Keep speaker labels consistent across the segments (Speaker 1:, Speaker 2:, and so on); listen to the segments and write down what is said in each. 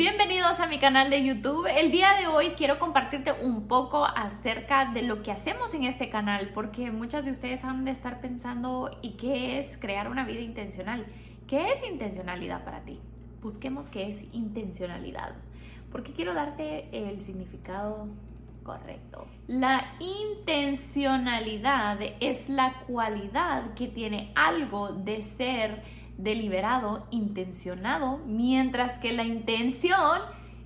Speaker 1: Bienvenidos a mi canal de YouTube. El día de hoy quiero compartirte un poco acerca de lo que hacemos en este canal, porque muchas de ustedes han de estar pensando, ¿y qué es crear una vida intencional? ¿Qué es intencionalidad para ti? Busquemos qué es intencionalidad, porque quiero darte el significado correcto. La intencionalidad es la cualidad que tiene algo de ser deliberado, intencionado, mientras que la intención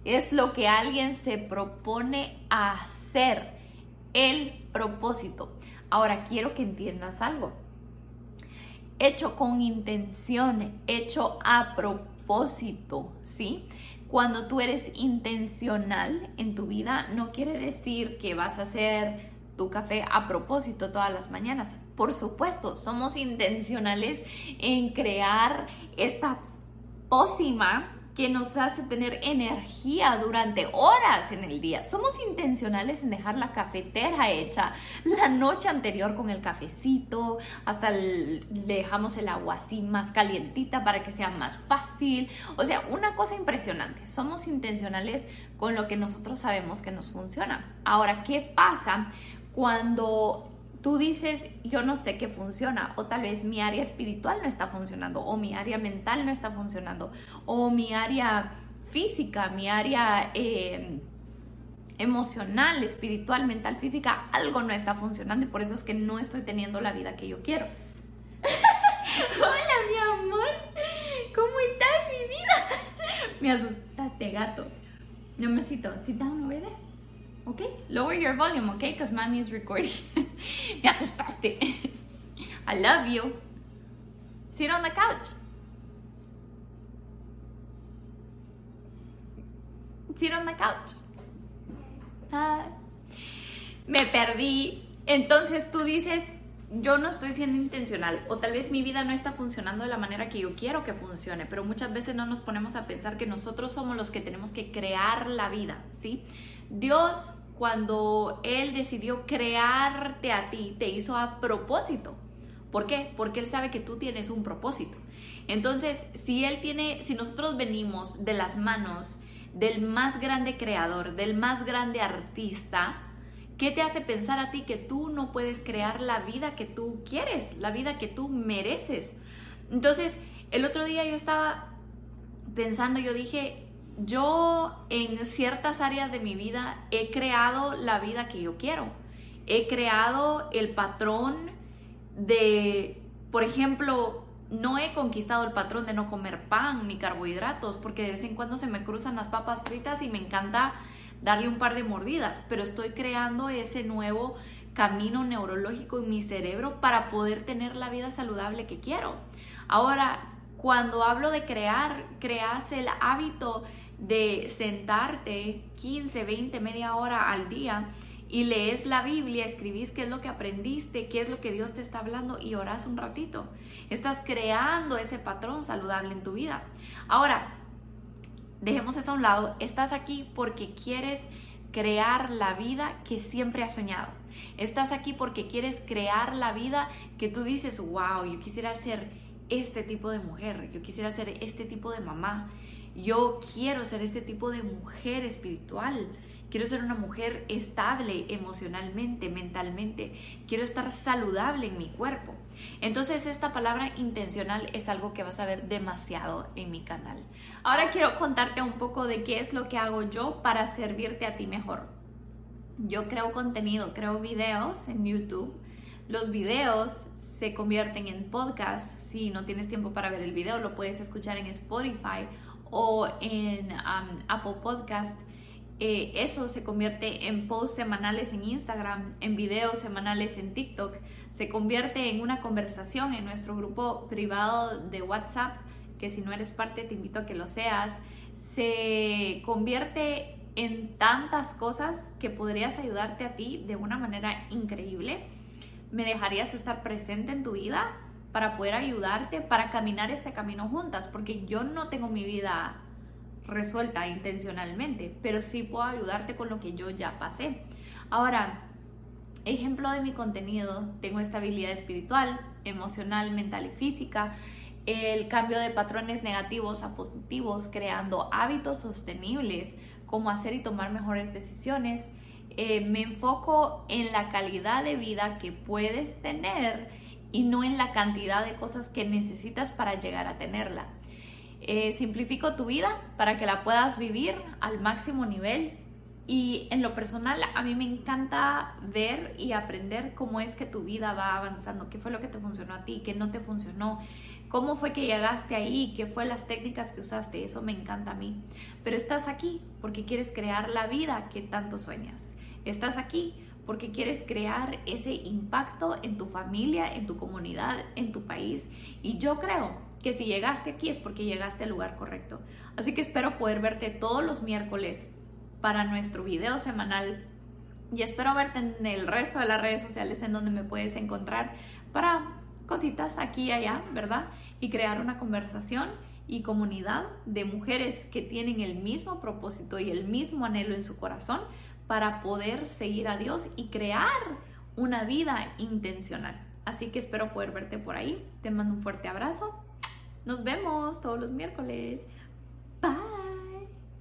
Speaker 1: es lo que alguien se propone hacer, el propósito. Ahora quiero que entiendas algo. Hecho con intención, hecho a propósito, ¿sí? Cuando tú eres intencional en tu vida, no quiere decir que vas a hacer tu café a propósito todas las mañanas. Por supuesto, somos intencionales en crear esta pócima que nos hace tener energía durante horas en el día. Somos intencionales en dejar la cafetera hecha la noche anterior con el cafecito, hasta le dejamos el agua así más calientita para que sea más fácil. O sea, una cosa impresionante. Somos intencionales con lo que nosotros sabemos que nos funciona. Ahora, ¿qué pasa cuando tú dices, yo no sé qué funciona, o tal vez mi área espiritual no está funcionando, o mi área mental no está funcionando, o mi área física, mi área eh, emocional, espiritual, mental, física, algo no está funcionando y por eso es que no estoy teniendo la vida que yo quiero. Hola, mi amor. ¿Cómo estás, mi vida? Me asustaste, gato. No me. Sit down over Okay, lower your volume, okay, because mommy is recording. Me asustaste. I love you. Sit on the couch. Sit on the couch. Ah, me perdí. Entonces tú dices, yo no estoy siendo intencional o tal vez mi vida no está funcionando de la manera que yo quiero que funcione, pero muchas veces no nos ponemos a pensar que nosotros somos los que tenemos que crear la vida, ¿sí? Dios, cuando Él decidió crearte a ti, te hizo a propósito. ¿Por qué? Porque Él sabe que tú tienes un propósito. Entonces, si Él tiene, si nosotros venimos de las manos del más grande creador, del más grande artista, ¿qué te hace pensar a ti que tú no puedes crear la vida que tú quieres, la vida que tú mereces? Entonces, el otro día yo estaba pensando, yo dije, yo en ciertas áreas de mi vida he creado la vida que yo quiero. He creado el patrón de, por ejemplo, no he conquistado el patrón de no comer pan ni carbohidratos, porque de vez en cuando se me cruzan las papas fritas y me encanta darle un par de mordidas, pero estoy creando ese nuevo camino neurológico en mi cerebro para poder tener la vida saludable que quiero. Ahora, cuando hablo de crear, creas el hábito de sentarte 15, 20, media hora al día y lees la Biblia, escribís qué es lo que aprendiste, qué es lo que Dios te está hablando y oras un ratito. Estás creando ese patrón saludable en tu vida. Ahora, dejemos eso a un lado. Estás aquí porque quieres crear la vida que siempre has soñado. Estás aquí porque quieres crear la vida que tú dices, wow, yo quisiera ser este tipo de mujer, yo quisiera ser este tipo de mamá, yo quiero ser este tipo de mujer espiritual. Quiero ser una mujer estable emocionalmente, mentalmente. Quiero estar saludable en mi cuerpo. Entonces esta palabra intencional es algo que vas a ver demasiado en mi canal. Ahora quiero contarte un poco de qué es lo que hago yo para servirte a ti mejor. Yo creo contenido, creo videos en YouTube. Los videos se convierten en podcast. Si no tienes tiempo para ver el video, lo puedes escuchar en Spotify o en um, Apple Podcast. Eh, eso se convierte en posts semanales en Instagram, en videos semanales en TikTok, se convierte en una conversación en nuestro grupo privado de WhatsApp, que si no eres parte te invito a que lo seas, se convierte en tantas cosas que podrías ayudarte a ti de una manera increíble. ¿Me dejarías estar presente en tu vida? Para poder ayudarte, para caminar este camino juntas, porque yo no tengo mi vida resuelta intencionalmente, pero sí puedo ayudarte con lo que yo ya pasé. Ahora, ejemplo de mi contenido, tengo estabilidad espiritual, emocional, mental y física. el cambio de patrones negativos a positivos, creando hábitos sostenibles, como hacer y tomar mejores decisiones. Eh, me enfoco en la calidad de vida que puedes tener y no en la cantidad de cosas que necesitas para llegar a tenerla. Eh, simplifico tu vida para que la puedas vivir al máximo nivel y en lo personal a mí me encanta ver y aprender cómo es que tu vida va avanzando, qué fue lo que te funcionó a ti, qué no te funcionó, cómo fue que llegaste ahí, qué fue las técnicas que usaste, eso me encanta a mí. Pero estás aquí porque quieres crear la vida que tanto sueñas. Estás aquí porque quieres crear ese impacto en tu familia, en tu comunidad, en tu país. Y yo creo que si llegaste aquí es porque llegaste al lugar correcto. Así que espero poder verte todos los miércoles para nuestro video semanal y espero verte en el resto de las redes sociales en donde me puedes encontrar para cositas aquí y allá, ¿verdad? Y crear una conversación y comunidad de mujeres que tienen el mismo propósito y el mismo anhelo en su corazón para poder seguir a Dios y crear una vida intencional. Así que espero poder verte por ahí. Te mando un fuerte abrazo. Nos vemos todos los miércoles.